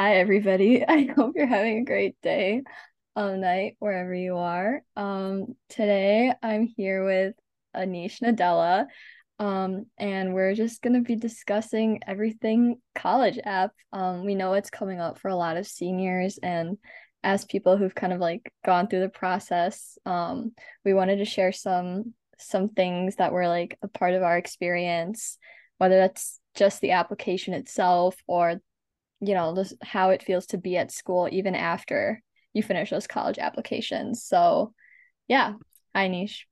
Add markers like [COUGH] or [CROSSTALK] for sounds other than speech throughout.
Hi, everybody. [LAUGHS] I hope you're having a great day, um, night, wherever you are. Um, today I'm here with Anish Nadella, um, and we're just gonna be discussing everything college app. Um, we know it's coming up for a lot of seniors, and as people who've kind of like gone through the process, um, we wanted to share some some things that were like a part of our experience, whether that's just the application itself or you know, this, how it feels to be at school even after you finish those college applications. So, yeah. Hi, Nish.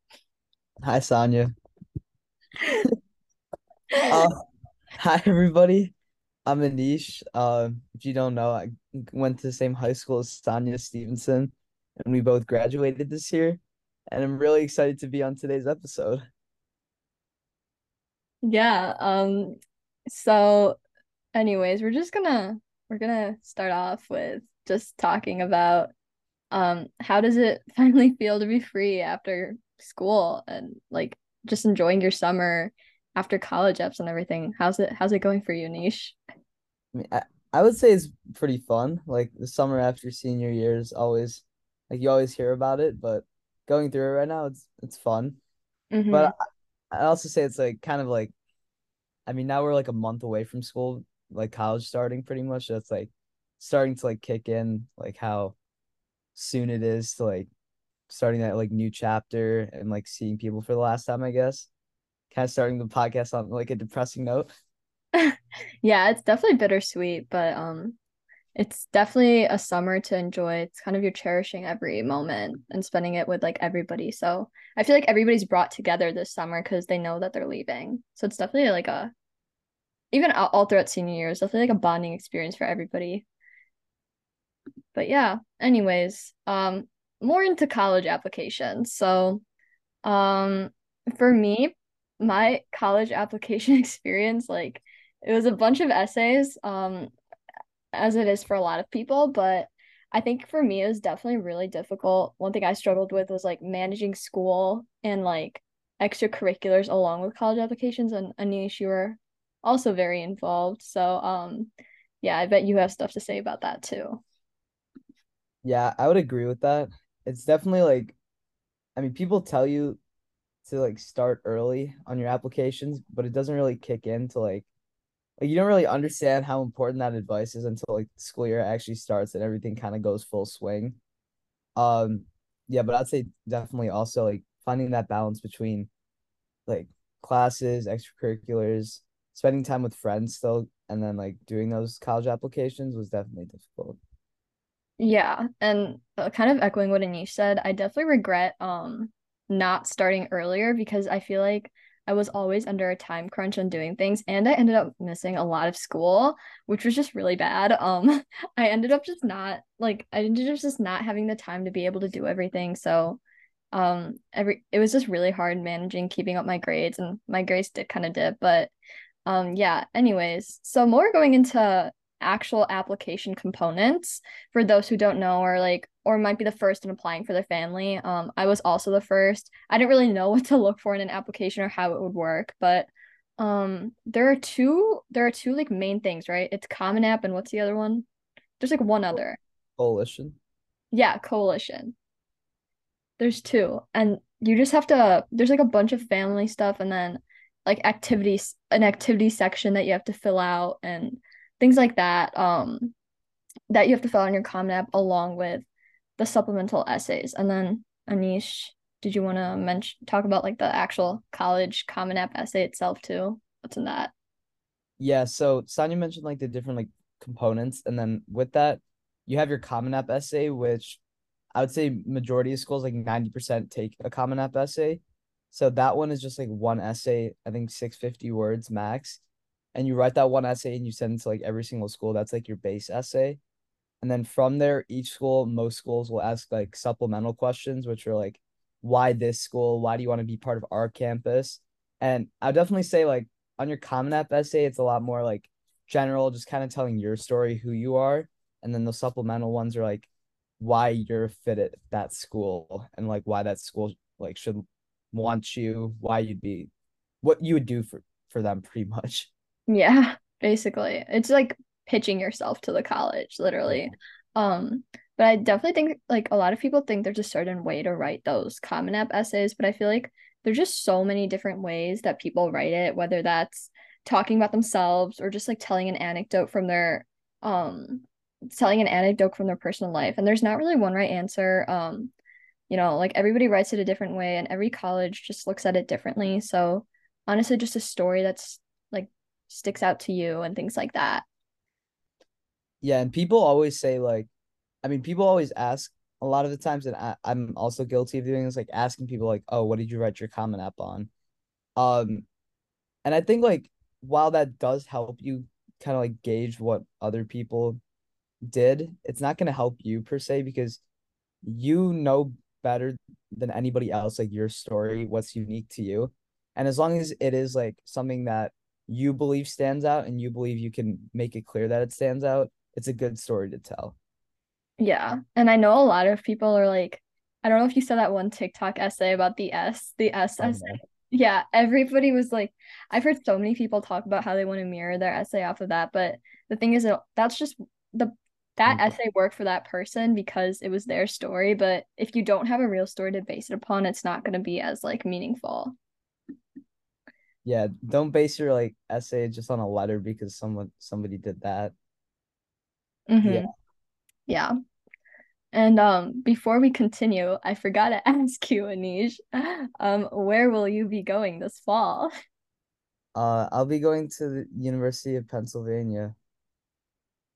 Hi, Sonia. [LAUGHS] uh, hi, everybody. I'm Anish. Uh, if you don't know, I went to the same high school as Sonia Stevenson, and we both graduated this year. And I'm really excited to be on today's episode. Yeah. Um. So anyways, we're just gonna we're gonna start off with just talking about um how does it [LAUGHS] finally feel to be free after school and like just enjoying your summer after college apps and everything. How's it how's it going for you, Nish? I mean, I, I would say it's pretty fun. Like the summer after senior year is always like you always hear about it, but going through it right now, it's it's fun. Mm-hmm. But I, I also say it's like kind of like I mean, now we're like a month away from school, like college starting pretty much. That's like starting to like kick in like how soon it is to like starting that like new chapter and like seeing people for the last time, I guess. Kind of starting the podcast on like a depressing note. [LAUGHS] yeah, it's definitely bittersweet, but um it's definitely a summer to enjoy. It's kind of you're cherishing every moment and spending it with like everybody. So I feel like everybody's brought together this summer because they know that they're leaving. So it's definitely like a even all throughout senior years, definitely like a bonding experience for everybody. But yeah, anyways, um, more into college applications. So, um, for me, my college application [LAUGHS] experience, like, it was a bunch of essays, um, as it is for a lot of people, but I think for me it was definitely really difficult. One thing I struggled with was like managing school and like extracurriculars along with college applications. And Anish, you were also very involved. So um yeah, I bet you have stuff to say about that too. Yeah, I would agree with that. It's definitely like I mean, people tell you to like start early on your applications, but it doesn't really kick in to like like you don't really understand how important that advice is until like the school year actually starts and everything kind of goes full swing. Um yeah, but I'd say definitely also like finding that balance between like classes, extracurriculars, spending time with friends still and then like doing those college applications was definitely difficult. Yeah, and uh, kind of echoing what Anish said, I definitely regret um not starting earlier because I feel like I was always under a time crunch on doing things and I ended up missing a lot of school, which was just really bad. Um [LAUGHS] I ended up just not like I ended up just not having the time to be able to do everything. So um every it was just really hard managing keeping up my grades and my grades did kind of dip, but um, yeah, anyways, so more going into actual application components for those who don't know or like or might be the first in applying for their family. Um, I was also the first. I didn't really know [LAUGHS] what to look for in an application or how it would work, but um there are two there are two like main things, right? It's Common App and what's the other one? There's like one other. Coalition. Yeah, Coalition. There's two. And you just have to there's like a bunch of family stuff and then like activities an activity section that you have to fill out and things like that um that you have to fill out in your common app along with the supplemental essays. And then anish did you want to mention talk about like the actual college common app essay itself too? What's in that? Yeah so sonia mentioned like the different like components. And then with that you have your common app essay which i would say majority of schools like 90% take a common app essay so that one is just like one essay, I think 650 words max. And you write that one essay and you send it to like every single school. That's like your base essay. And then from there, each school, most schools will ask like supplemental questions, which are like, why this school? Why do you want to be part of our campus? And I definitely say like on your Common App essay, it's a lot more like general, just kind of telling your story, who you are. And then the supplemental ones are like why you're fit at that school and like why that school like should want you, why you'd be, what you would do for for them, pretty much. [LAUGHS] Yeah, basically, it's like pitching yourself to the college, literally. Um, but I definitely think like a lot of people think there's a certain way to write those Common App essays, but I feel like there's just so many different ways that people write it, whether that's talking about themselves or just like telling an anecdote from their um telling an anecdote from their personal life. And there's not really one right answer. Um, you know, like everybody writes it a different way and every college just looks at it differently. So honestly, just a story that's like sticks out to you and things like that. Yeah, and people always say like I mean, people always ask a lot of the times, and I, I'm also guilty of doing this, like asking people like, "Oh, what did you write your Common App on?" Um, and I think like while that does help you kind of like gauge what other people did, it's not gonna help you per se because you know better than anybody else like your story, what's unique to you, and as long as it is like something that you believe stands out and you believe you can make it clear that it stands out, it's a good story to tell. Yeah. And I know a lot of people are like, I don't know if you saw that one TikTok essay about the S, the S essay. Yeah, everybody was like, I've heard so many people talk about how they want to mirror their essay off of that, but the thing is, that's just the that mm-hmm. essay worked for that person because it was their story. But if you don't have a real story to base it upon, it's not going to be as like meaningful. Yeah, don't base your like essay just on a letter because someone somebody did that. Mm-hmm. Yeah, yeah. And um, before we continue, I forgot to [LAUGHS] ask you, Anish, um, where will you be going this fall? Uh, I'll be going to the University of Pennsylvania.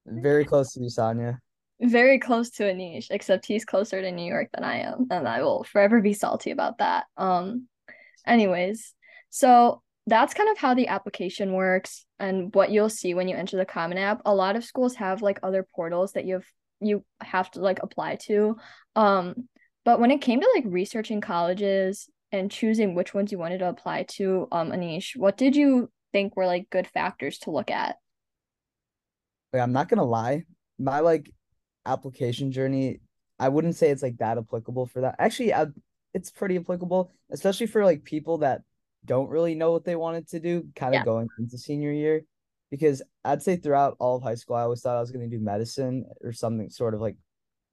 Very close to you, Sonia. Very close to Anish, except he's closer to New York than I am, and I will forever be salty about that. Um, anyways, so that's kind of how the application works and what you'll see when you enter the Common App. A lot of schools have like other portals that you have you have to like apply to. Um, but when it came to like researching colleges and choosing which ones you wanted to apply to, um, Anish, what did you think were like good factors to look at? Like, I'm not gonna lie, my like application journey, I wouldn't say it's like that applicable for that. Actually, I, it's pretty applicable, especially for like people that don't really know what they wanted to do, kind of yeah. going into senior year because I'd say throughout all of high school, I always thought I was going to do medicine or something sort of like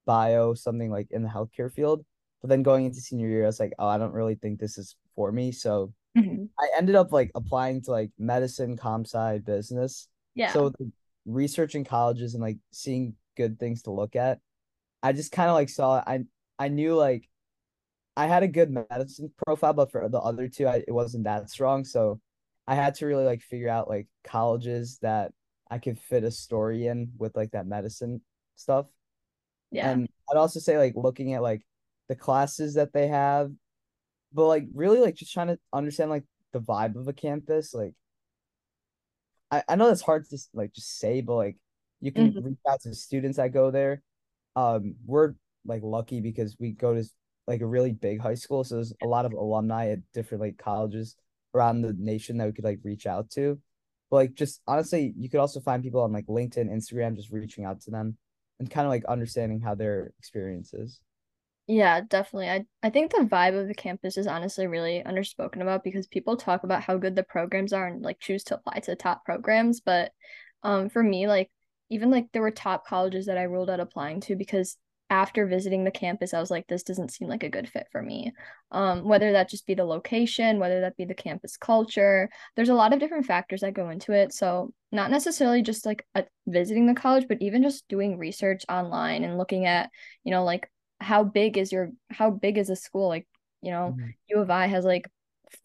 bio, something like in the healthcare field. But then going into senior year, I was like, oh, I don't really think this is for me. So mm-hmm. I ended up like applying to like medicine, comp sci, business. Yeah. So researching colleges and like seeing good things to look at, I just kind of like saw I I knew like I had a good medicine profile, but for the other two, I, it wasn't that strong. So I had to really like figure out like colleges that I could fit a story in with like that medicine stuff. Yeah. And I'd also say like looking at like the classes that they have, but like really like just trying to understand like the vibe of a campus. Like I, I know that's hard to like just say, but like you can mm-hmm. reach out to students that go there. Um, we're like lucky because we go to like a really big high school, so there's a lot of alumni at different like colleges around the nation that we could like reach out to. But like just honestly, you could also find people on like LinkedIn, Instagram, just reaching out to them and kind of like understanding how their experience is. Yeah, definitely. I I think the vibe of the campus is honestly really underspoken about because people talk about how good the programs are and like choose to apply to top programs. But um for me, like even like there were top colleges that I ruled out applying to because after visiting the campus, I was like, this doesn't seem like a good fit for me. Um, whether that just be the location, whether that be the campus culture, there's a lot of different factors that go into it. So, not necessarily just like visiting the college, but even just doing research online and looking at, you know, like how big is your, how big is a school? Like, you know, mm-hmm. U of I has like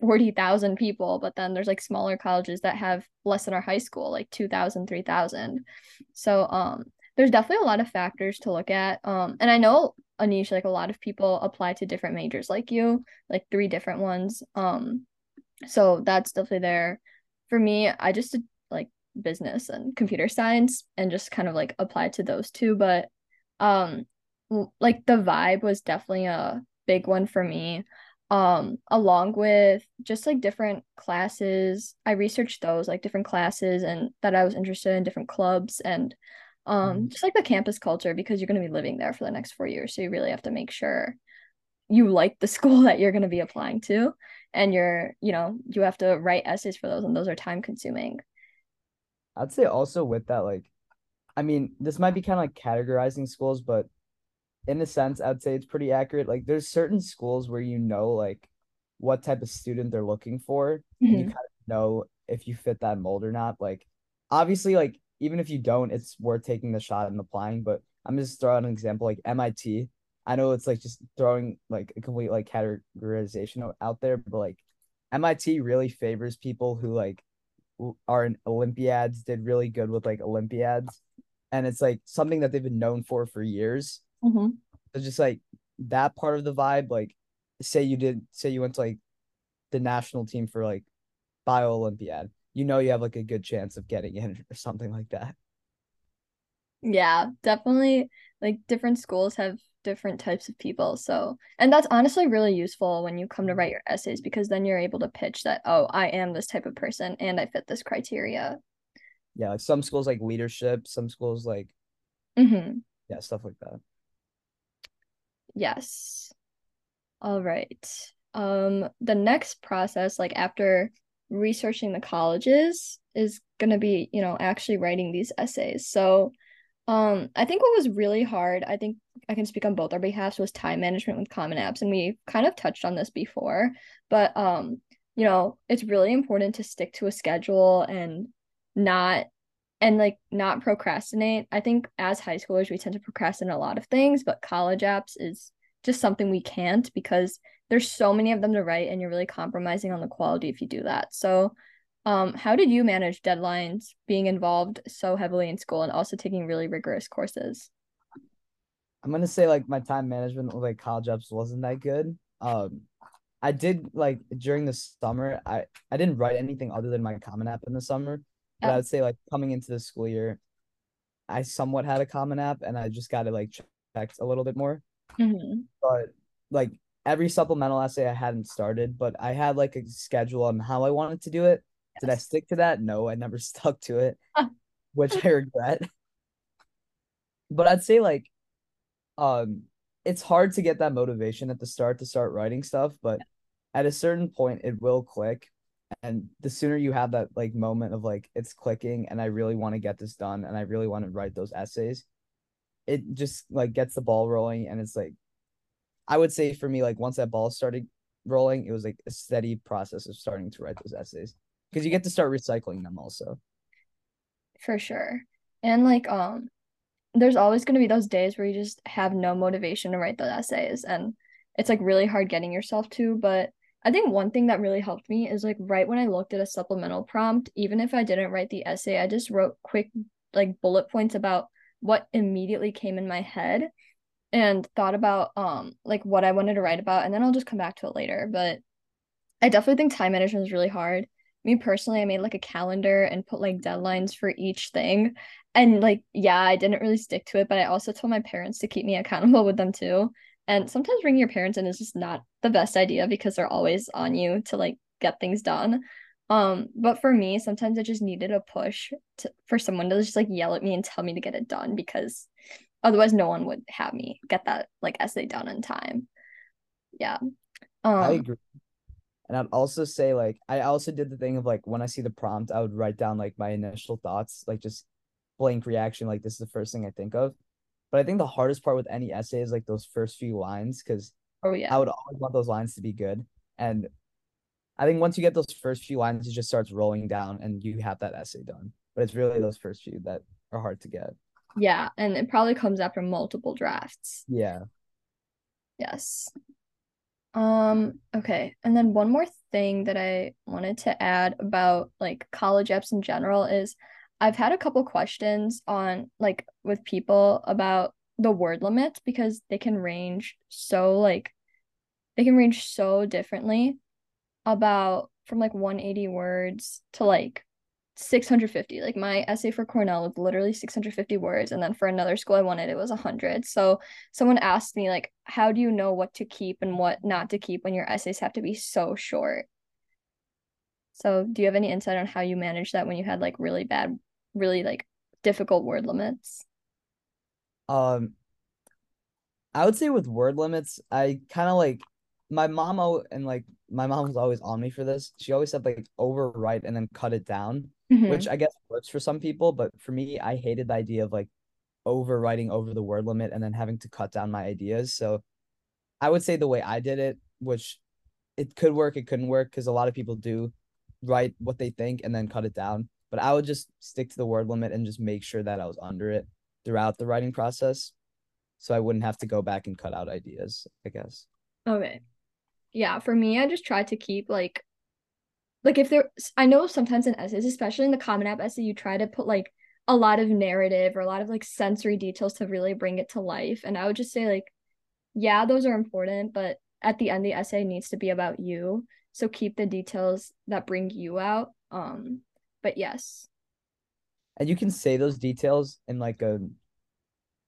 40,000 people, but then there's like smaller colleges that have less than our high school, like 2,000, 3,000. So, um, there's definitely a lot of factors to look at. Um, and I know Anish, like a lot of people apply to different majors like you, like three different ones. Um, so that's definitely there. For me, I just did like business and computer science and just kind of like applied to those two. But um, like the vibe was definitely a big one for me. Um, along with just like different classes, I researched those like different classes and that I was interested in different clubs and um mm-hmm. just like the campus culture because you're going to be living there for the next four years so you really have to make sure you like the [LAUGHS] school that you're going to be applying to and you're you know you have to write essays for those and those are time consuming i'd say also with that like I mean, this might be kind of like categorizing schools, but in a sense, I'd say it's pretty accurate. Like there's certain schools where you know like what type of student they're looking for, and you mm-hmm. kind of know if you fit that mold or not. Like obviously, like even if you don't, it's worth taking the shot and applying. But I'm just throwing an example like MIT. I know it's like just throwing like a complete like categorization out there, but like MIT really favors people who like are in Olympiads, did really good with like Olympiads, and it's like something that they've been known for for years. Mhm. So just like that part of the vibe, like say you did, say you went to like the national team for like bio Olympiad, you know you have like a good chance of getting in [LAUGHS] or something like that. Yeah, definitely like different schools have different types of people. So, and that's honestly really useful when you come to write your essays because then you're able to pitch that, oh, I am this type of person and I fit this criteria. Yeah, like some schools like leadership, some schools like hmm yeah, stuff like that. Yes. All right. Um, the next process, like after researching the colleges, is gonna be, you know, actually writing these essays. So, um, I think what was really hard, I think I can speak on both our behalfs, was time management with Common Apps, and we kind of touched on this before, but um, you know, it's really important to stick to a schedule and not and like not procrastinate. I think as high schoolers, we tend to procrastinate a lot of things, but college apps is just something we can't because there's so many of them to write and you're really compromising on the quality if you do that. So, um, how did you manage deadlines, being involved so heavily in school and also taking really rigorous courses? I'm gonna say like my time management with like college apps wasn't that good. Um, I did like during the summer, I I didn't write anything other than my Common App in the summer, but I would say like coming into the school year, I somewhat had a Common App and I just got it like checked a little bit more. mhm. But like every supplemental essay I hadn't started, but I had like a schedule on how I wanted to do it. Did I stick to that? No, I never [LAUGHS] stuck to it, Ah, which I regret. But I'd say like um it's hard to get that motivation at the start to start writing stuff, but at a certain point it will click. And the sooner you have that like moment of like it's clicking and I really want to get this done and I really want to write those essays, it just like gets the ball rolling and it's like I would say for me, like once that ball started rolling, it was like a steady process of starting to write those essays. Because you get to start recycling them also. for sure. And like, um, there's always going to be those days where you just have no motivation to write those essays and it's like really hard getting yourself to but i think one thing that really helped me is like right when i looked at a supplemental prompt even if i didn't write the essay i just wrote quick like bullet points about what immediately came in my head and thought about um like what i wanted to write about and then i'll just come back to it later but I definitely think time management is really hard. Me personally, I made like a calendar and put like deadlines for each thing. And like, yeah, I didn't really stick to it, but I also told my parents to keep me accountable with them too. And sometimes bringing your parents in is just not the best idea because they're always on you to like get things done. Um, but for me, sometimes I just needed a push to for someone to just like yell at me and tell me to get it done because otherwise no one would have me get that like essay done in time. Yeah. I Um, agree. And I'd also say like I also did the thing of like when I see the prompt, I would write down like my initial thoughts, like just blank reaction, like this is the first thing I think of. But I think the hardest part with any essay is like those first few lines, because oh I would always want those lines to be good. And I think once you get those first few lines, it just starts rolling down and you have that essay done. But it's really those first few that are hard to get. Yeah, and it probably comes after multiple drafts. Yeah. Yes. Um, okay. And then one more thing that I wanted to add about like college apps in general is I've had a couple questions on like with people about the word limits because they can range so like they can range so differently about from like 180 words to like 650. Like my essay for Cornell was literally 650 words. And then for another school I wanted, it was 100. So someone asked me, like, how do you know what to keep and what not to keep when your essays have to be so short? So do you have any insight on how you manage that when you had like really bad, really like difficult word limits? Um, I would say with word limits, I kind of like my mom and like my mom was always on me for this. She always said like overwrite and then cut it down, Mhm. which I guess works for some people, but for me, I hated the idea of like overwriting over the word limit and then having to cut down my ideas. So I would say the way I did it, which it could work, it couldn't work because a lot of people do write what they think and then cut it down. But I would just stick to the word limit and just make sure that I was under it throughout the writing process. So I wouldn't have to go back and cut out ideas, I guess. Okay. Yeah, for me, I just try to keep like like if there I know sometimes in essays, especially in the Common App essay, you try to put like a lot of narrative or a lot of like sensory details to really bring it to life. And I would just say like, yeah, those are important, but at the end the essay needs to be about you. So keep the details that bring you out. Um, but yes. And you can say those details in like a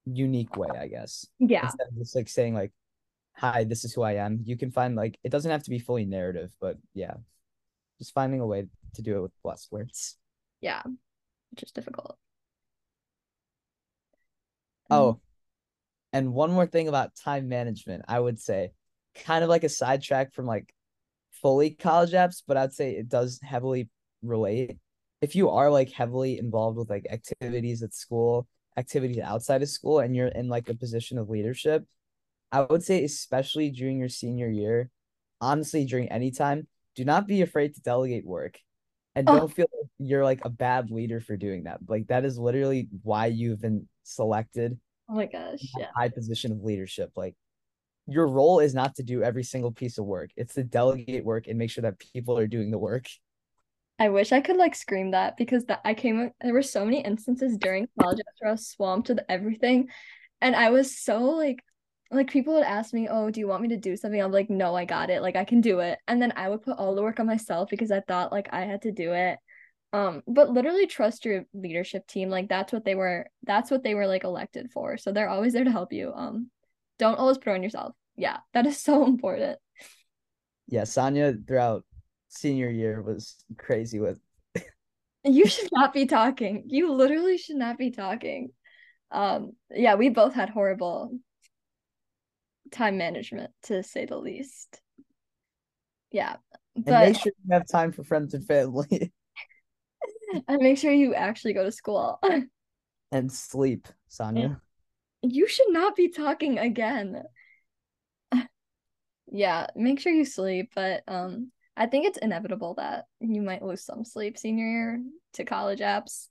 unique way, I guess. Yeah. Instead of just like saying like, hi, this is who I am. You can find like it doesn't have to be fully narrative, but yeah. Just finding a way to do it with less words. Yeah. Which is difficult. Oh, and one more thing about time management, I would say, kind of like a sidetrack from like fully college apps, but I'd say it does heavily relate. If you are like heavily involved with like activities at school, activities outside of school, and you're in like a position of leadership, I would say, especially during your senior year, honestly, during any time, do not be afraid to delegate work. And Oh. don't feel like you're like a bad leader for doing that. Like that is literally why you've been selected Oh my gosh. Yeah. high position of leadership. Like your role is not to do every single piece of work. It's to delegate work and make sure that people are doing the work. I wish I could like scream that because that I came there were so many instances during college where I was swamped with everything. And I was so like like people would ask me, Oh, do you want me to do something? I'm like, no, I got it. Like I can do it. And then I would put all the work on myself because I thought like I had to do it. Um, but literally trust your leadership team. Like that's what they were that's what they were like elected for. So they're always there to help you. Um, don't always put on yourself. Yeah, that is [LAUGHS] so important. Yeah, Sonia throughout senior year was crazy with You should not be talking. You literally should not be talking. Um, yeah, we both had horrible time management to say the least. Yeah. and But make sure you have time for friends and family [LAUGHS] [LAUGHS] and make sure you actually go to school. and sleep, Sonia. You should not be talking again. [LAUGHS] Yeah, make sure you sleep, but um I think it's inevitable that you might lose some sleep senior year to college apps.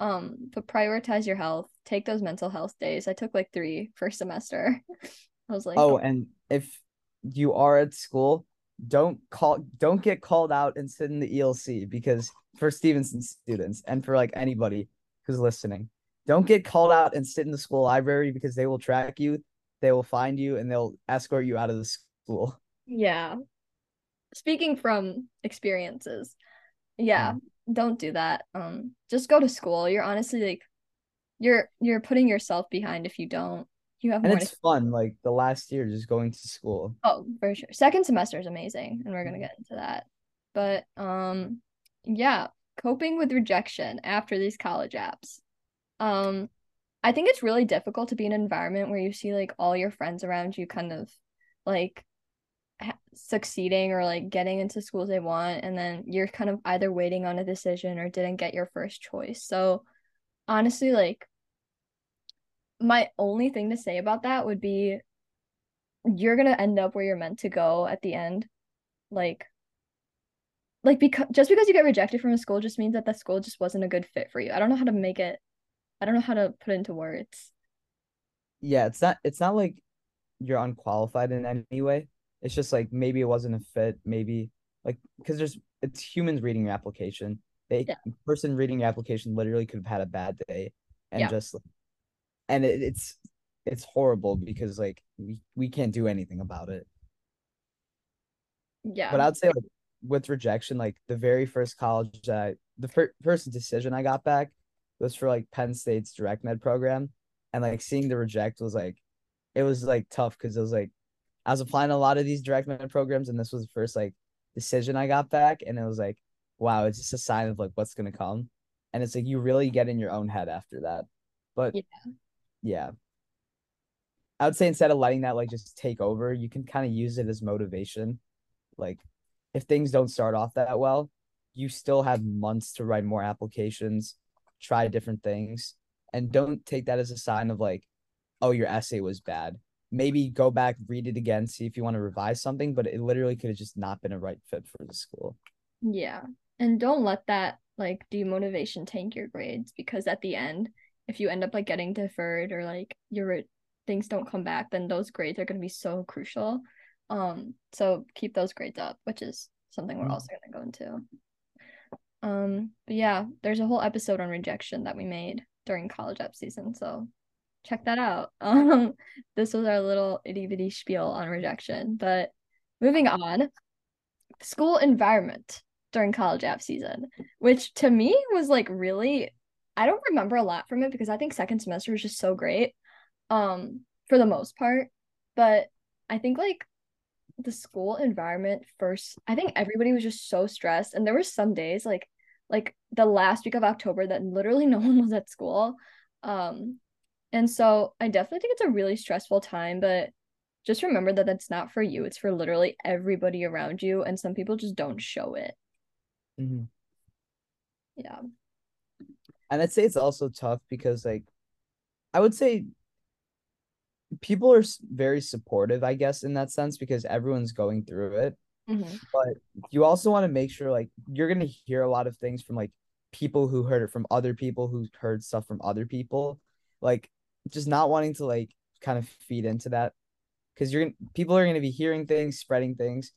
Um, but prioritize your health. Take those mental health days. I took like three first semester. [LAUGHS] I was like, Oh, and if you are at school, don't call don't get called out and sit in the ELC because for Stevenson students and for like anybody who's listening, don't get called out and sit in the school library because they will track you, they will find you, and they'll escort you out of the school. yeah. Speaking from experiences, yeah, don't do that. Um, just go to school. You're honestly like, you're you're putting yourself behind if you don't. You have And it's to fun, like the last year just going to school. Oh, for sure. Second semester is amazing, and we're gonna get into that. But um, yeah, coping with rejection after these college apps. Um, I think it's really difficult to be in an environment where you see like all your friends around you kind of like succeeding or like getting into schools they want, and then you're kind of either waiting on a decision or didn't get your first choice. So honestly, like my only thing to say about that would be you're gonna end up where you're meant to go at the end. Like, like because just because you get rejected from a school just means that the school just wasn't a good fit for you. I don't know how to make it. I don't know how to put it into words. Yeah, it's not it's not like you're unqualified in any way. It's just like maybe it wasn't a fit, maybe like because there's it's humans reading your application. They Yeah. person reading your application literally could have had a bad day and Yeah. just and it, it's it's horrible because like we, we can't do anything about it. Yeah. But I'd say like with rejection, like the very first college that I, the fir- first decision I got back was for like Penn State's direct med program. And like seeing the reject was like it was like tough because it was like I was applying a lot of these direct med programs and this was the first like decision I got back and it was like, wow, it's just a sign of like what's gonna come. And it's like you really get in your own head after that. But Yeah. yeah. I would say instead of letting that like just take over, you can kind of use it as motivation. Like if things don't start off that well, you still have months to write more applications, try different things, and don't take that as a sign of like, oh, your essay was bad. Maybe go back, read it again, see if you want to revise something, but it literally could have just not been a right fit for the school. Yeah. And don't let that like demotivation tank your grades because at the end, if you end up like getting deferred or like your things don't come back, then those grades are going to be so crucial. Um, so keep those grades up, which is something we're mm-hmm. also going to go into. Um, but yeah, there's a whole episode on rejection that we made during college app season, so check that out. [LAUGHS] Um, this was our little itty bitty spiel on rejection. But moving on, school environment during college app season, which to me was like really, I don't remember a lot from it because I think second semester was just so great, um, for the most part. But I think like the school environment first i think everybody was just so stressed. And there were some days like like the last week of october that literally [LAUGHS] no one was at school. Um and so i definitely think it's a really stressful time but just remember that that's not for you. It's for literally everybody around you and some people just don't show it. Mm-hmm. yeah. And i'd say it's also tough because like i would say people are very supportive, I guess, in that sense because everyone's going through it. Mm-hmm. But you also want to make sure like you're gonna hear a lot of things from like people who heard it from other people who heard stuff from other people. Like just not wanting to like kind of feed into that because you're people are gonna be hearing things, spreading things,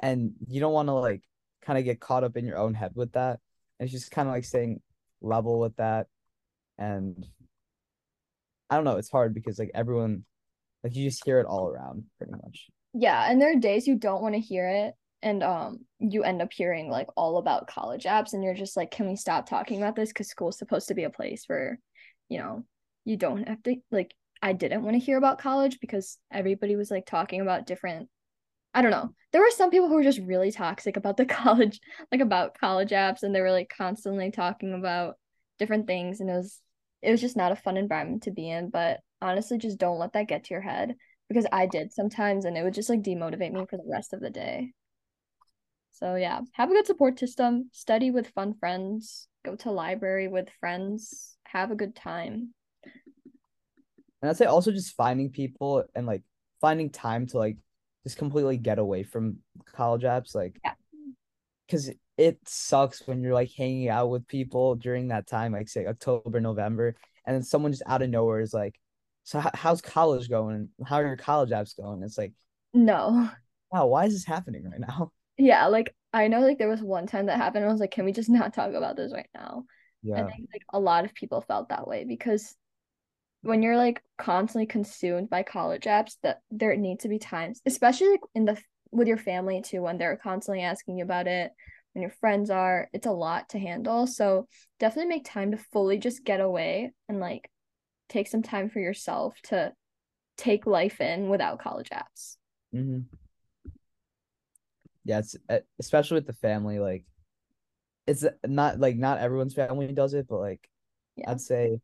and you don't want to like kind of get caught up in your own head with that. And it's just kind of like staying level with that and I don't know, it's hard because like everyone like you just hear it all around pretty much. Yeah, and there are days you don't want to hear it and um you end up hearing like all about college apps and you're just like can we stop talking about this cuz school's supposed to be a place where you know you don't have to like I didn't want to hear about college because everybody was like talking about different I don't know. There were some people who were just really toxic about the [LAUGHS] college like about college apps and they were like constantly talking about different things and it was it was just not a fun environment to be in but honestly just don't let that get to your head because I did sometimes and it would just like demotivate me for the rest of the day. So yeah, have a good support system, study with fun friends, go to library with friends, have a good time. And I'd say also just finding people and like finding time to like just completely get away from college apps like yeah. cuz it sucks when you're like hanging out with people during that time like say October, November and then someone just out of nowhere is like so how's college going? How are your college apps going? It's like, no. Wow, why is this happening right now? [LAUGHS] Yeah, like I know like there was one time that happened. I was like, can we just not talk about this right now? Yeah. I think like a lot of people felt that way because when you're like constantly consumed by college apps, that there need to be times, especially like in the with your family too, when they're constantly asking you about it, when your friends are, it's a lot to handle. So definitely make time to fully just get away and like take some time for yourself to take life in without college apps. Mm-hmm. Yeah, it's especially with the family. Like, it's not like not everyone's family does it, but like, yeah. I'd say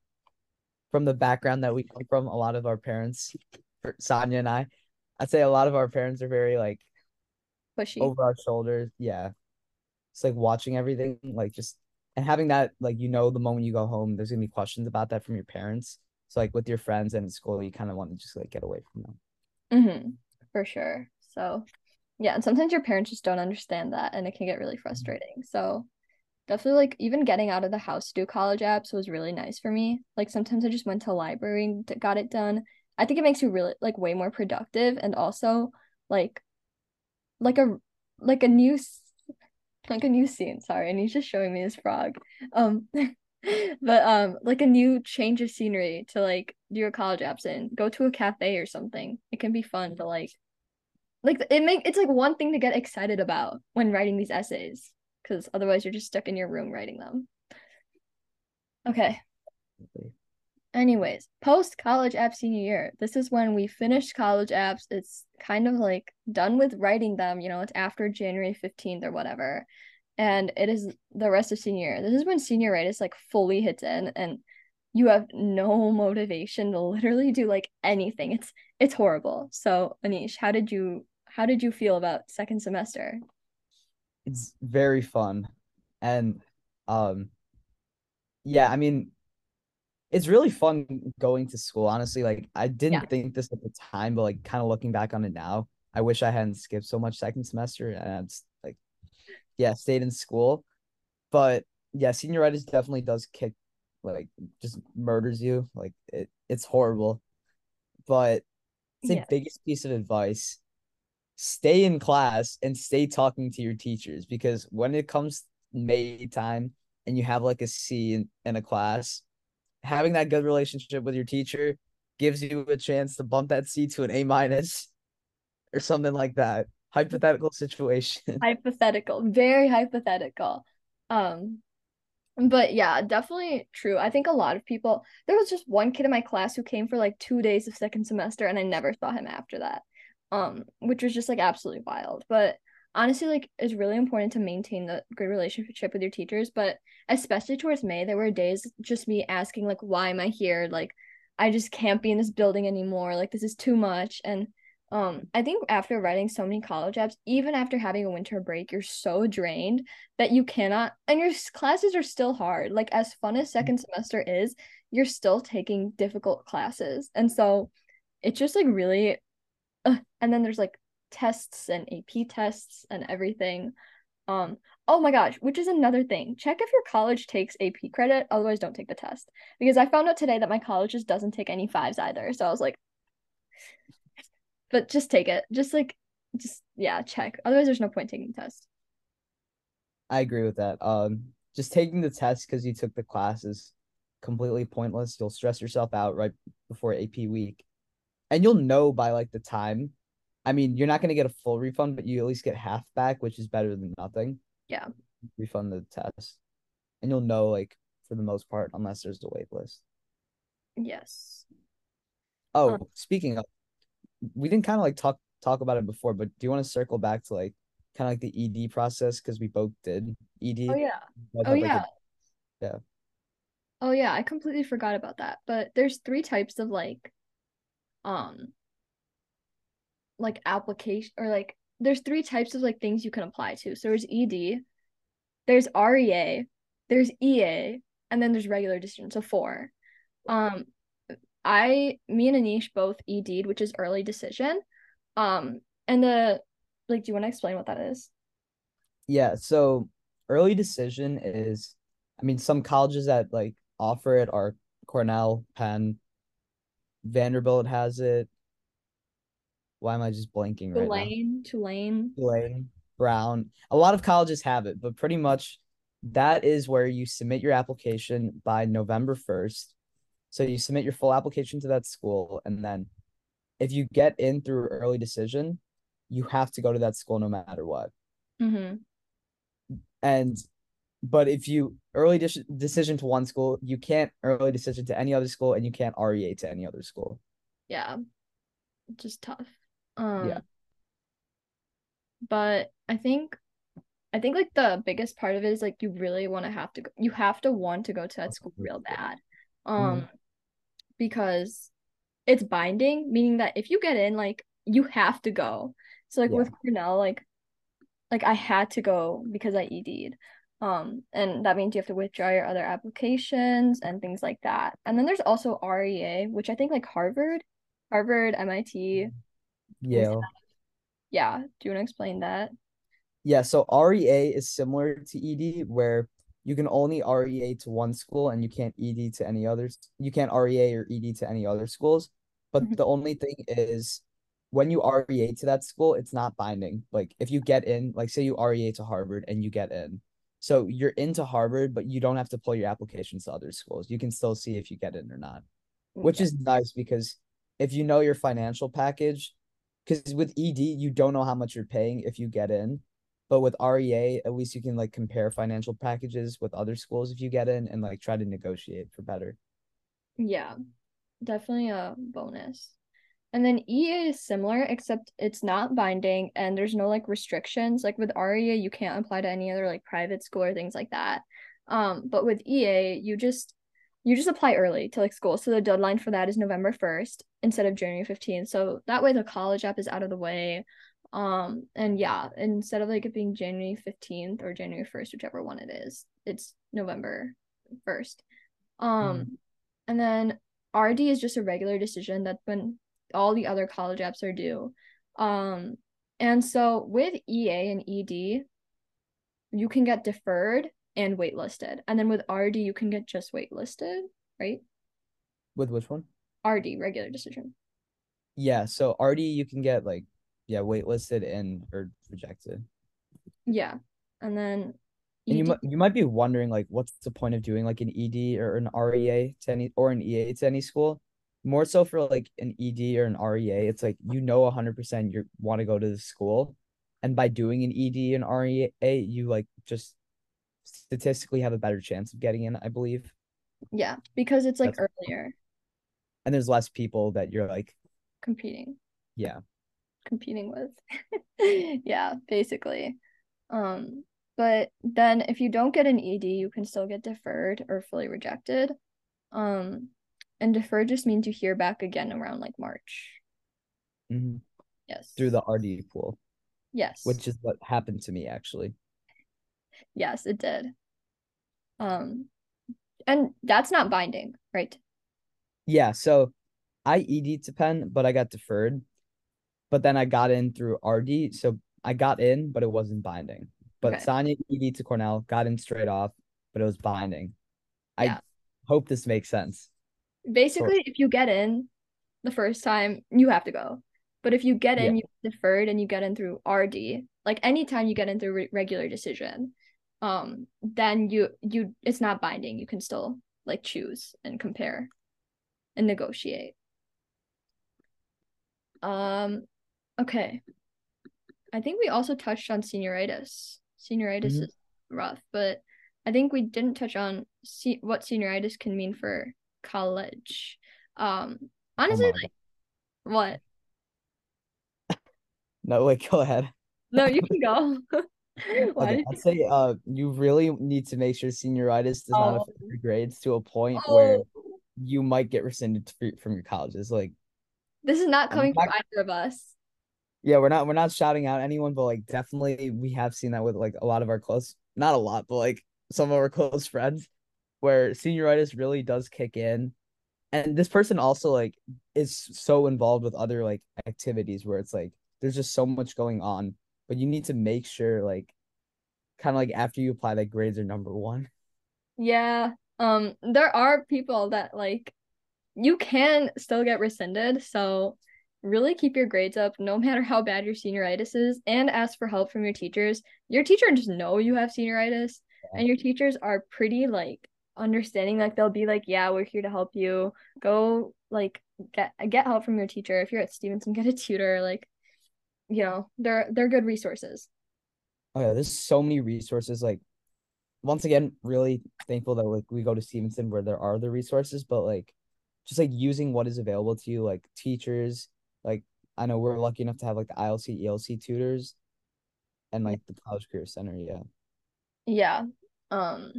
from the background that we come from, a lot of our parents, Sonia and I, I'd say a lot of our parents are very like pushy over our shoulders. Yeah, it's like watching everything, like just and having that like you know the moment you go home, there's gonna be questions about that from your parents. So like with your friends and school, you kind of want to just like get away from them. Mm-hmm. For sure. So yeah, and sometimes your parents just don't understand that and it can get really mm-hmm. frustrating. So definitely like even getting out of the house to do college apps was really nice for me. Like sometimes I just went to library and got it done. I think it makes you really like way more productive and also like like a like a new like a new scene. Sorry, and he's just showing me his frog. Um [LAUGHS] [LAUGHS] but um like a new change of scenery to like do your college apps in go to a cafe or something. It can be fun to like like it make it's like one thing to get excited about when writing these essays because otherwise you're just stuck in your room writing them. Okay. Anyways post college app senior year. This is when we finish college apps it's kind of like done with writing them you know it's after january 15th or whatever and it is the rest of senior year. This is when senior senioritis like fully hits in and you have no motivation to literally do like anything. It's it's horrible. So Anish, how did you how did you feel about second semester? It's very fun. And um yeah, I mean it's really fun going to school, honestly. Like I didn't Yeah. think this at the time, but like kind of looking back on it now, I wish I hadn't skipped so much second semester and yeah, stayed in school. But yeah, senioritis definitely does kick like just murders you. Like it it's horrible. But it's a Yeah. biggest piece of advice. Stay in class and stay talking to your teachers because when it comes May time and you have like a C in, in a class, having that good relationship with your teacher gives you a chance to bump that C to an A minus [LAUGHS] or something like that. Hypothetical situation. [LAUGHS] Hypothetical, very hypothetical. Um, but yeah, definitely true. I think a lot of people, there was just one kid in my class who came for like two days of second semester and I never saw him after that. Um, which was just like absolutely wild. But honestly, like it's really important to maintain the good relationship with your teachers. But especially towards May, there were days just me asking, like, why am I here? Like, I just can't be in this building anymore. Like, this is too much. And um, I think after writing so many college apps, even after having a winter break, you're so drained that you cannot, and your classes are still hard. Like, as fun as second semester is, you're still taking difficult classes. And so it's just like really, uh, and then there's like tests and AP tests and everything. Um, oh my gosh, which is another thing. Check if your college takes AP credit, otherwise don't take the test. Because I found out today that my college just doesn't take any fives either. So I was like, but just take it. Just like just yeah, check. Otherwise there's no point taking the test. I agree with that. Um, just taking the test because you took the class is completely pointless. You'll stress yourself out right before AP week, and you'll know by like the time. I mean, you're not gonna get a full refund, but you at least get half back, which is better than nothing. Yeah. Refund the test, and you'll know like for the most part, unless there's a wait list. Yes. Oh, Um, speaking of, we didn't kind of like talk talk about it before, but do you want to circle back to like kind of like the ED process because we both did ED. oh yeah. both Oh have, like, yeah. a- yeah. Oh yeah, I completely forgot about that. But there's three types of like um like application or like there's three types of like things you can apply to. So there's ED, there's REA, there's EA, and then there's regular decision. So four. Um I me and Anish both ED'd, which is early decision. Um and the like do you want to explain what that is? Yeah, so early decision is, I mean, some colleges that like offer it are Cornell, Penn, Vanderbilt has it. Why am I just blanking right now? Tulane, Tulane. Tulane, Brown. A lot of colleges have it, but pretty much that is where you submit your application by November 1st. So you submit your full application to that school, and then if you get in through early decision, you have to go to that school no matter what. Mm-hmm. And but if you early de- decision to one school, you can't early decision to any other school, and you can't REA to any other school. Yeah. Just tough. Um Yeah. but I think I think like the biggest part of it is like you really want to have to go you have to want to go to that school real bad. Um Mhm. Because it's binding, meaning that if you get in, like you have to go. So like Yeah. with Cornell, like like I had to go because I ED'd. Um, and that means you have to withdraw your other applications and things like that. And then there's also REA, which I think like Harvard, Harvard, MIT, Yale. yeah. Do you want to explain that? Yeah, so REA is similar to ED where you can only REA to one school and you can't ED to any others. You can't REA or ED to any other schools. But Mhm. the only thing is when you REA to that school, it's not binding. Like if you get in, like say you REA to Harvard and you get in. So you're into Harvard, but you don't have to pull your applications to other schools. You can still see if you get in or not, which is nice because if you know your financial package, because with ED, you don't know how much you're paying if you get in. But with REA, at least you can like compare financial packages with other schools if you get in and like try to negotiate for better. Yeah, definitely a bonus. And then EA is similar, except it's not binding and there's no like restrictions. Like with REA, you can't apply to any other like private school or things like that. Um, but with EA, you just you just apply early to like school. So the deadline for that is November 1st instead of January 15th. So that way the college app is out of the way. Um, and yeah, instead of like it being January 15th or January 1st, whichever one it is, it's November 1st. Um, mm. and then RD is just a regular decision that when all the other college apps are due. Um, and so with EA and ED, you can get deferred and waitlisted. And then with RD, you can get just waitlisted, right? With which one? RD, regular decision. Yeah. So RD, you can get like, yeah, waitlisted and or rejected. Yeah. And then and you might you might be wondering like what's the point of doing like an ED or an REA to any or an EA to any school? More so for like an ED or an REA, it's like you know 100% you want to go to the school and by doing an ED and REA, you like just statistically have a better chance of getting in, I believe. Yeah, because it's like That's earlier. And there's less people that you're like competing. Yeah. Competing with. [LAUGHS] yeah, basically. Um, but then if you don't get an ED, you can still get deferred or fully rejected. Um, and deferred just means you hear back again around like March. Mm-hmm. Yes. Through the RD pool. Yes. Which is what happened to me actually. Yes, it did. Um and that's not binding, right? Yeah, so I ED to Penn, but I got deferred. But then I got in through RD, so I got in, but it wasn't binding. But okay. Sonia ED to Cornell got in straight off, but it was binding. Yeah. I hope this makes sense. Basically, if you get in the first time, you have to go. But if you get in, yeah. you deferred and you get in through RD, like anytime you get in through re- regular decision, um, then you you it's not binding. You can still like choose and compare and negotiate. Um, okay. I think we also touched on senioritis. Senioritis mm-hmm. is rough, but I think we didn't touch on se- what senioritis can mean for college. Um, honestly, like, what? [LAUGHS] No, wait, go ahead. No, you [LAUGHS] can go. [LAUGHS] okay, I'd say uh you really need to make sure senioritis does oh. not affect your grades to a point oh. where you might get rescinded from your colleges. Like this is not coming not, from either of us. Yeah, we're not we're not shouting out anyone, but like definitely we have seen that with like a lot of our close not a lot, but like some of our close friends where senioritis really does kick in. And this person also like is so involved with other like activities where it's like there's just so much going on, but you need to make sure like kind of like after you apply that grades are number one. Yeah. Um there are people that like you can still get rescinded, so really keep your grades up no [LAUGHS] matter how bad your senioritis is. And ask for help from your teachers. Your teacher just know you have senioritis yeah. and your teachers are pretty like understanding. Like they'll be like yeah we're here to help you. Go like get get help from your teacher. If you're at stevenson [LAUGHS] get a tutor. Like you know they're they're good resources. Oh yeah there's so many resources. Like once again really thankful that like we go to stevenson where there are the resources but like just like using what is available to you like teachers like i know we're lucky enough to have like the ilc elc tutors and like the college career center yeah. Yeah um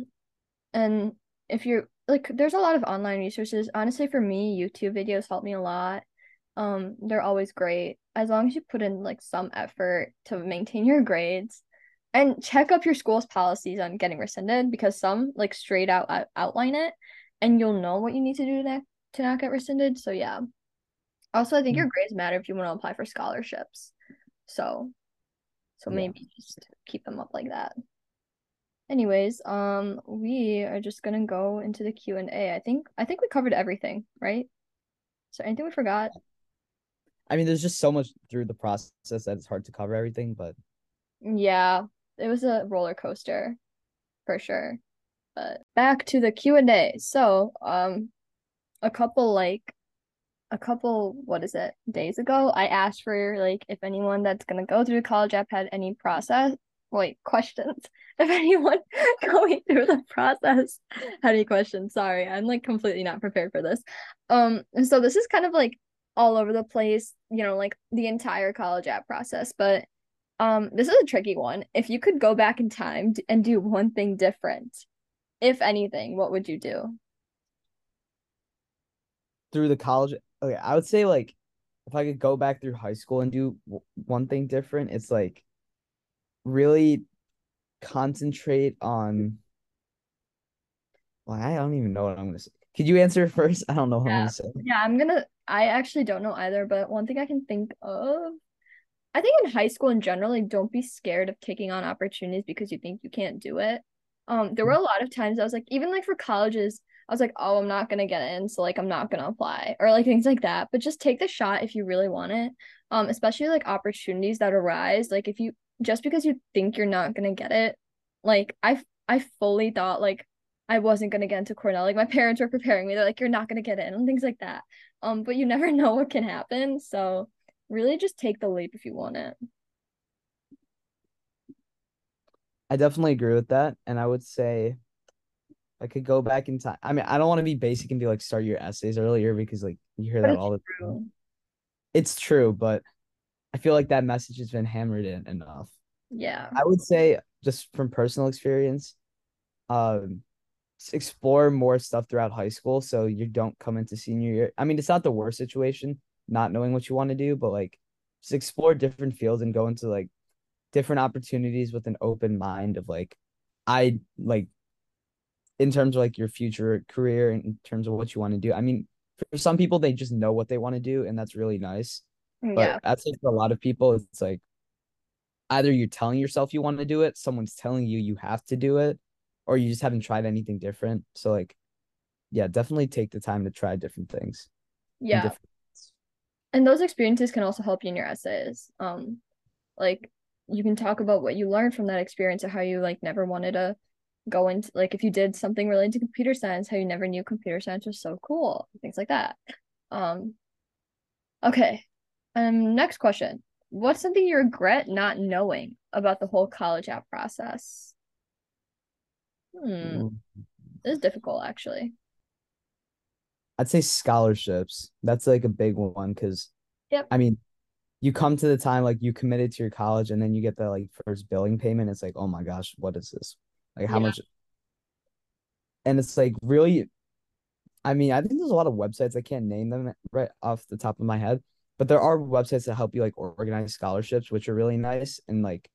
and if you're like there's a lot of online resources. Honestly for me youtube videos help me a lot. Um they're always great. As long as you put in like some effort to maintain your grades and check up your school's policies on getting rescinded because some like straight out outline it and you'll know what you need to do to to not get rescinded. So yeah also i think your grades matter if you want to apply for scholarships so so yeah. maybe just keep them up like that anyways um we are just gonna go into the q and a i think i think we covered everything right so anything we forgot I mean, there's just so much through the process that it's hard to cover everything, but yeah, it was a roller coaster for sure. But back to the Q&A. So, um a couple like a couple what is it days ago i asked for like if anyone that's going to go through college app had any process wait questions [LAUGHS] if anyone [LAUGHS] going through the process had any questions sorry i'm like completely not prepared for this um so this is kind of like all over the place, you know, like the entire college app process. But um, this is a tricky one. If you could go back in time and do one thing different, if anything, what would you do? through the college. Okay, I would say like if I could go back through high school and do w- one thing different, it's like really concentrate on. Well, I don't even know what I'm gonna say. Could you answer [LAUGHS] first? I don't know what I'm Yeah. gonna say. Yeah, I'm gonna I actually don't know either, but one thing I can think of I think in high school in general, like don't be scared of taking on opportunities because you think you can't do it. Um, there were a lot of times I was like, even like for colleges, I was like, oh, I'm not gonna get in, so like I'm not gonna apply or like things like that. But just take the shot if you really want it. Um, especially like opportunities that arise. Like if you just because you think you're not gonna get it, like I I fully thought like I wasn't gonna get into Cornell. Like my [LAUGHS] parents were preparing me. They're like, you're not gonna get in and things like that. Um, but you never [LAUGHS] know what can happen. So really just take the leap if you want it. I definitely agree with that, and I would say I could go back in time. I mean, I don't want to be basic and be like start your essays earlier because like you hear But that all the time. It's true, but I feel like that message has been hammered in enough. Yeah. I would say just from personal experience, um, explore more stuff throughout high school so you don't come into senior year. I mean, it's not the worst situation, not knowing what you want to do, but like just explore different fields and go into like different opportunities with an open mind of like I like in terms of like your future career in terms of what you want to do. I mean, for some people they just know what they want to do and that's really nice. Yeah. But I'd say for a lot of people it's like either you're telling yourself you want to do it, someone's telling you you have to do it, or you just haven't tried anything different. So like yeah, definitely take the time to try different things and Yeah. different And those experiences can also help you in your essays. Um, like you can talk about what you learned from that experience or how you like never wanted to go into like if you did something related to computer science, how you never knew computer science was so cool, things like that. Um, okay. Um, next question. What's something you regret not knowing about the whole college app process? Hmm, Ooh. this is difficult actually. I'd say scholarships. That's like a big one because Yep. I mean, you come to the time like you committed to your college and then you get the like first billing payment. It's like, oh my gosh, what is this? Like how Yeah. much? And it's like really, I mean, I think there's a lot of websites. I can't name them right off the top of my head, but there are websites that help you like organize scholarships, which are really nice and like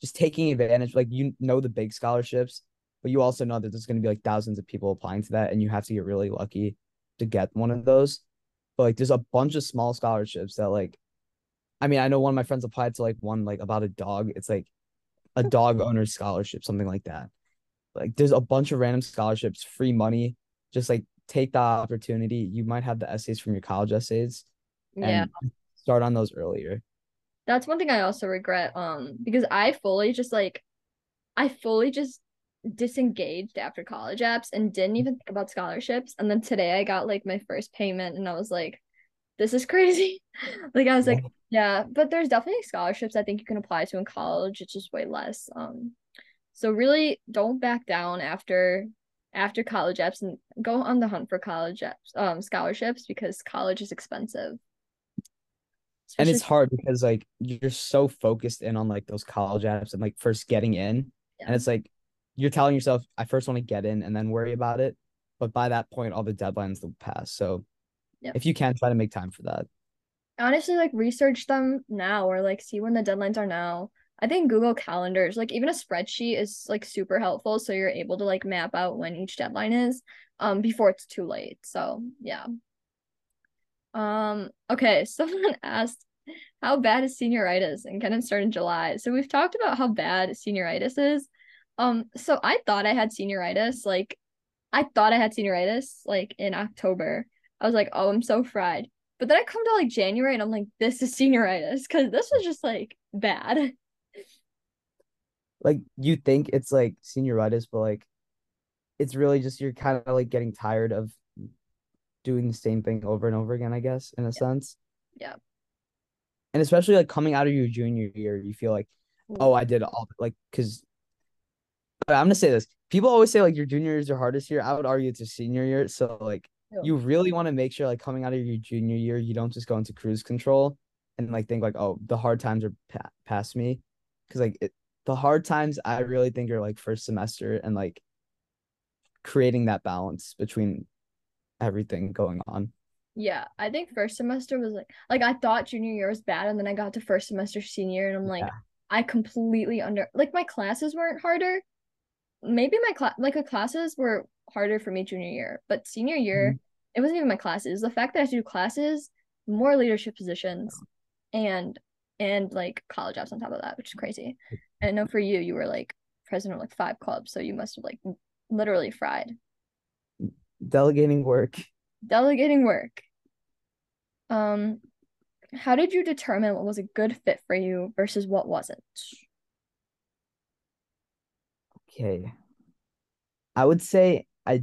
just taking advantage. Like you know the big scholarships, but you also know that there's going to be like thousands of people applying to that, and you have to get really lucky to get one of those. But like, there's a bunch of small scholarships that like I mean, I know one of my friends applied to like one like about a dog. It's like a dog owner scholarship, something like that. Like there's a bunch of random scholarships, free money. Just like take the opportunity. You might have the essays from your college essays Yeah. start on those earlier. That's one thing I also regret. Um, because I fully just like I fully just disengaged after college apps and didn't even think about scholarships. And then today I got like my first payment and I was like, this is [LAUGHS] crazy. Like I was like, yeah, but there's definitely scholarships I think you can apply to in college. It's just way less. Um, so really don't back down after after college apps and go on the hunt for college apps, um, scholarships because college is expensive. And it's hard because like you're so focused in on like those college apps and like first getting in. Yeah. And it's like you're telling yourself, I first want to get in and then worry about it. But by that point, all the deadlines will pass. So Yep. if you can try to make time for that. honestly like research them now or like see when the deadlines are now. I think Google Calendars, like even a spreadsheet is like super helpful so you're able to like map out when each deadline is um before it's too late. So, yeah. Um okay, [LAUGHS] someone asked how bad is senioritis and can it start in July? So we've talked about how bad senioritis is. Um so I thought I had senioritis like I thought I had senioritis like in October. I was like, "Oh, I'm so fried." But then I come to like January and I'm like, "This is senioritis" cuz this was just like bad. Like you think it's like senioritis, but like it's really just you're kind of like getting tired of doing the same thing over and over again, I guess, in a sense. Yeah. And especially like coming out of your junior year, you feel like, oh, I did all like because I'm gonna say this. People always say like your junior year is your hardest year. I would argue it's your senior year. So like Yeah. you really want to make sure like coming out of your junior year, you don't just go into cruise control and like think like, oh, the hard times are pa- past me. Cause like it, the hard times I really think are like first semester and like creating that balance between everything going on. Yeah, I think first semester was like like I thought junior year was bad, and then I got to first semester senior, and I'm like, Yeah. I completely under like my classes weren't harder. Maybe my class like the classes were harder for me junior year, but senior year, Mhm. it wasn't even my classes. The fact that I had to do classes, more leadership positions, and and like college apps on top of that, which is crazy. I know for you, you were like president of like five clubs, so you must have like literally fried. Delegating work. Delegating work. Um, how did you determine what was a good fit for you versus what wasn't? Okay. I would say I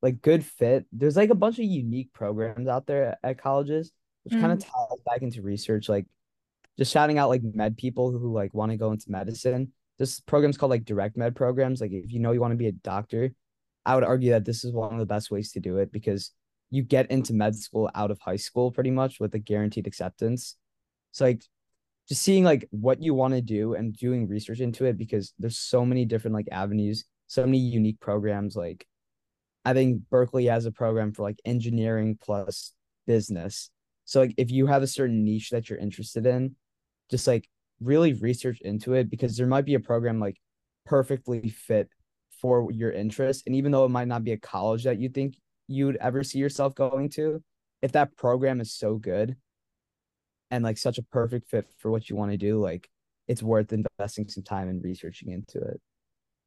like good fit. There's like a bunch of unique programs out there at colleges, which kind of ties back into research. Like just shouting out like med people who like want to go into medicine. This program's called like direct med programs. Like if you know you want to be a doctor, I would argue that this is one of the best ways to do it because you get into med school out of high school pretty much with a guaranteed acceptance. So like just seeing like what you want to do and doing research into it because there's so many different like avenues, so many unique programs. Like I think Berkeley has a program for like engineering plus business. So like if you have a certain niche that you're interested in, just like really research into it because there might be a program like perfectly fit for your interest. And even though it might not be a college that you think you'd ever see yourself going to, if that program is so good and like such a perfect fit for what you want to do, like it's worth investing some time and researching into it.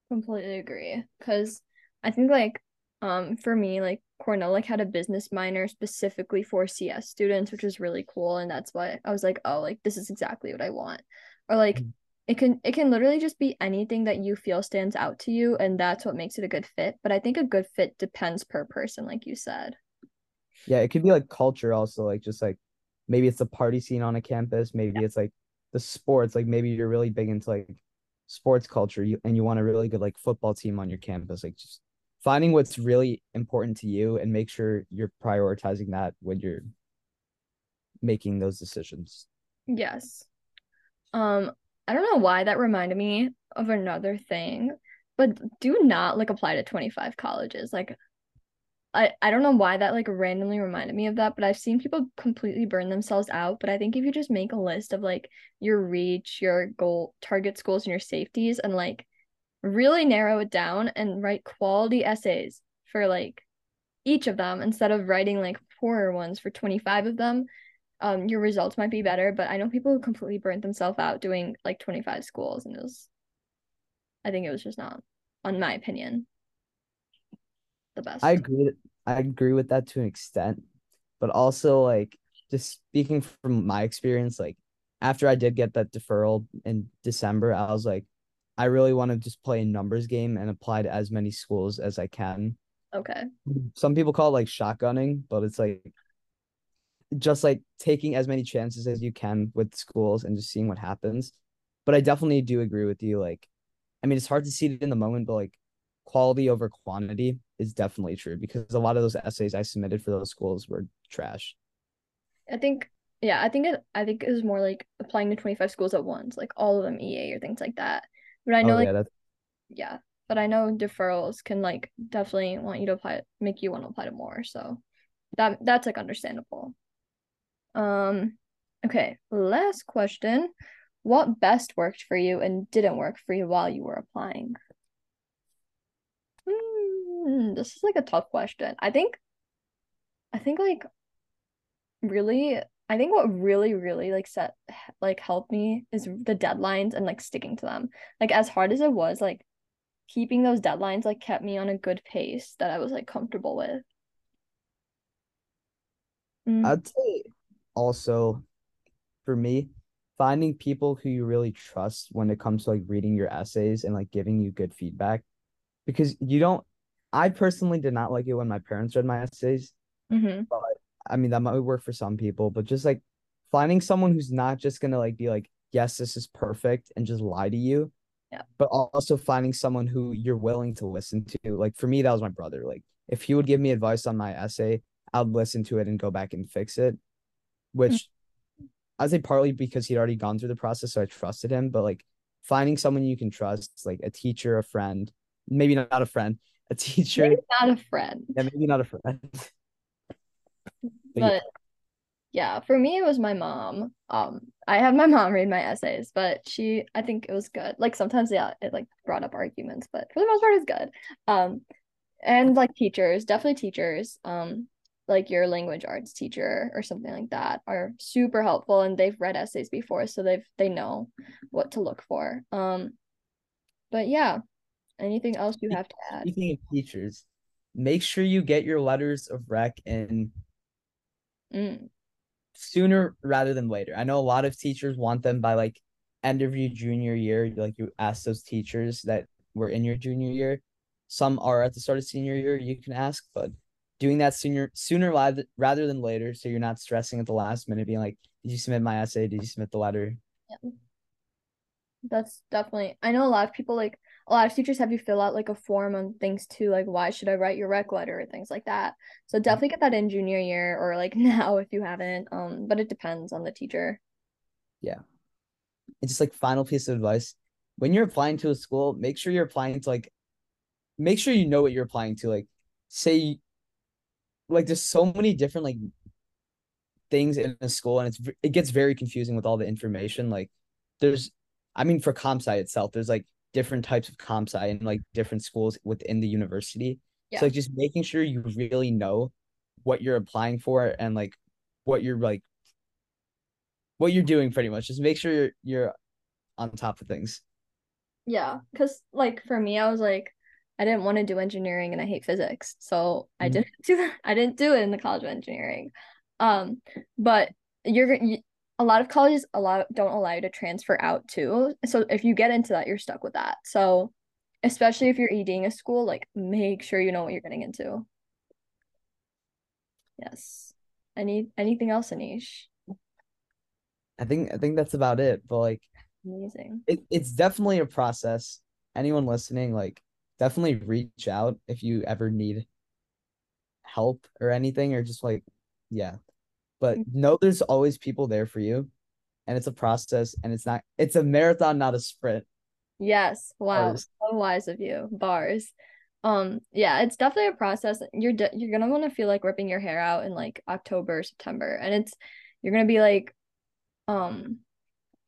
completely agree. Because I think like um for me, like Cornell like had a business minor specifically for CS students, which was really cool. And that's why I was like, oh, like this is exactly what I want. Or like Mhm. it can it can literally just be anything that you feel stands out to you, and that's what makes it a good fit. But I think a good fit depends per person, like you said. Yeah, it could be like culture also, like just like maybe it's the party scene on a campus, maybe it's like the sports, like maybe you're really big into like sports culture you, and you want a really good like football team on your campus. Like just finding what's really important to you and make sure you're prioritizing that when you're making those decisions. Yes. Um, I don't know why that reminded me of another thing, but do not like apply to 25 colleges. Like I, I don't know why that like randomly reminded me of that, but I've seen people completely burn themselves out. But I think if you just make a list of like your reach, your goal, target schools, and your safeties, and like really narrow it down and write quality essays for like each of them instead of writing like poorer ones for 25 of them, um, your results might be better. But I know people who completely burnt themselves out doing like 25 schools, and it was, I think it was just not, on my opinion, the best. I agree I agree with that to an extent, but also like just speaking from my experience, like after I did get that deferral in December, I was like, I really want to just play a numbers game and apply to as many schools as I can. Okay. Some people call it like shotgunning, but it's like just like taking as many chances as you can with schools and just seeing what happens. But I definitely do agree with you. Like, I mean, it's hard to see it in the moment, but like quality over quantity is definitely true because a lot of those essays I submitted for those schools were trash. I think yeah, I think it I think it was more like applying to 25 schools at once, like all of them EA or things like that. But I know Oh like yeah, yeah, but I know deferrals can like definitely want you to apply make you want to apply to more. So that that's like understandable. Um okay, last question. What best worked for you and didn't work for you while you were applying? Hmm, this is like a tough question. I think I think like really I think what really really like set like helped me is the deadlines and like sticking to them. Like as hard as it was, like keeping those deadlines like kept me on a good pace that I was like comfortable with. Mm, I'd say also for me, finding people who you really trust when it comes to like reading your essays and like giving you good feedback because you don't I personally did not like it when my parents read my essays. hmm But I mean that might work for some people, but just like finding someone who's not just gonna like be like, yes, this is perfect and just lie to you, Yeah. but also finding someone who you're willing to listen to. Like for me, that was my brother. Like if he would give me advice on my essay, I'd listen to it and go back and fix it, which [LAUGHS] I'd say partly because he'd already gone through the process, so I trusted him. But like finding someone you can trust, like a teacher, a friend, maybe not a friend, a Maybe teacher, not a friend. yeah, maybe not a friend. [LAUGHS] But yeah. For me it was my mom. Um, I had my [LAUGHS] mom read my essays, but she I think it was good. Like sometimes yeah, it like brought up arguments, but for the most part it's good. Um, and like teachers, definitely teachers. Um, like your language arts teacher or something like that are super helpful and they've read essays before, so they've they know what to look for. Um, but yeah, anything else you have to add? Speaking of teachers, make sure you get your letters of rec in Mm, sooner rather than later. I know a lot of teachers want them by like end of your junior year. Like you ask those teachers that were in your junior year. Some are at the start of senior year. You can ask, but doing that sooner sooner rather than later, so you're not stressing at the last minute, being like, "Did you submit my essay? Did you submit the letter?" yeah. That's definitely. I know a lot of people like a lot of teachers have you fill out like a form on things too, like why should I write your rec letter or things like that. So definitely get that in junior year or like [LAUGHS] now if you haven't. Um, but it depends on the teacher. Yeah. It's just like final piece of advice. When you're applying to a school, make sure you're applying to like make sure you know what you're applying to. Like say like there's so many different like things in a school and it's it gets very confusing with all the information. Like there's I mean for ComSci itself, there's like different types of comp sci and like different schools within the university. Yeah. So like just making sure you really know what you're applying for and like what you're like what you're doing pretty much. Just make sure you're you're on top of things. Yeah, cuz like for me I was like I didn't want to do engineering and I hate physics. So mm-hmm. I didn't [LAUGHS] do I didn't do it in the College of Engineering. Um but you're you, a lot of colleges allow don't allow you to transfer out too. So if you get into that, you're stuck with that. So especially if you're EDing a school, like make sure you know what you're getting into. Yes. Any anything else, Anish? I think I think that's about it. But like amazing. It, it's definitely a process. Anyone listening, like definitely reach out if you ever need help or anything, or just like yeah, but mm-hmm. know there's always people there for you and it's a process and it's not it's a marathon not a sprint. Yes. Wow. Bars. so wise of you. Bars. Um yeah it's definitely a process. You're de- you're gonna want to feel like ripping your hair out in like october september and it's you're gonna be like um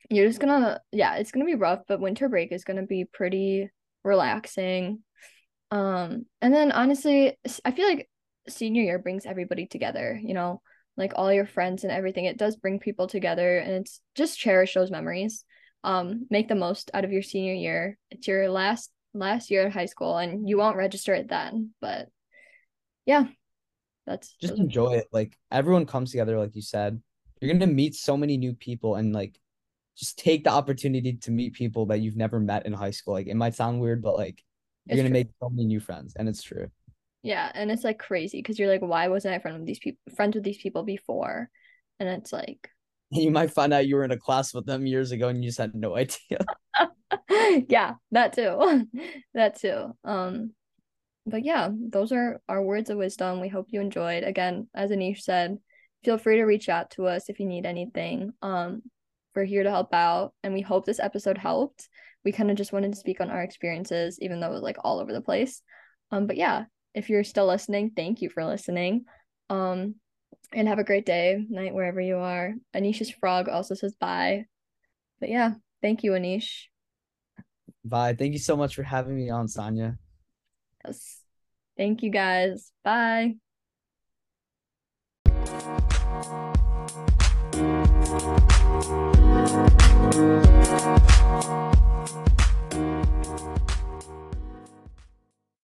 you're just gonna yeah it's gonna be rough but winter break is gonna be pretty relaxing. Um and then honestly i feel like senior year brings everybody together you know like all your friends and everything it does bring people together and it's just cherish those memories. Um make the most out of your senior year. It's your last last year of high school and you won't register it then but yeah that's just enjoy it. Like everyone comes together like you said. You're gonna meet so many new people and like just take the opportunity to meet people that you've never met in high school. Like it might sound weird but like you're it's gonna true. make so many new friends and it's true yeah, and it's like crazy because you're like, why wasn't I friend with these people friends with these people before? And it's like [LAUGHS] you might find out you were in a class with them years ago and you just had no idea. [LAUGHS] yeah, that too. [LAUGHS] that too. Um but yeah, those are our words of wisdom. We hope you enjoyed. Again, as Anish said, feel free to reach out to us if you need anything. Um, we're here to help out, and we hope this episode helped. We kind of just wanted to speak on our experiences, even though it was like all over the place. Um, but yeah, if you're still listening, thank you for listening. Um, and have a great day, night, wherever you are. Anish's frog also says bye. But yeah, thank you, Anish. Bye. Thank you so much for having me on, Sonia. Yes. Thank you guys. Bye.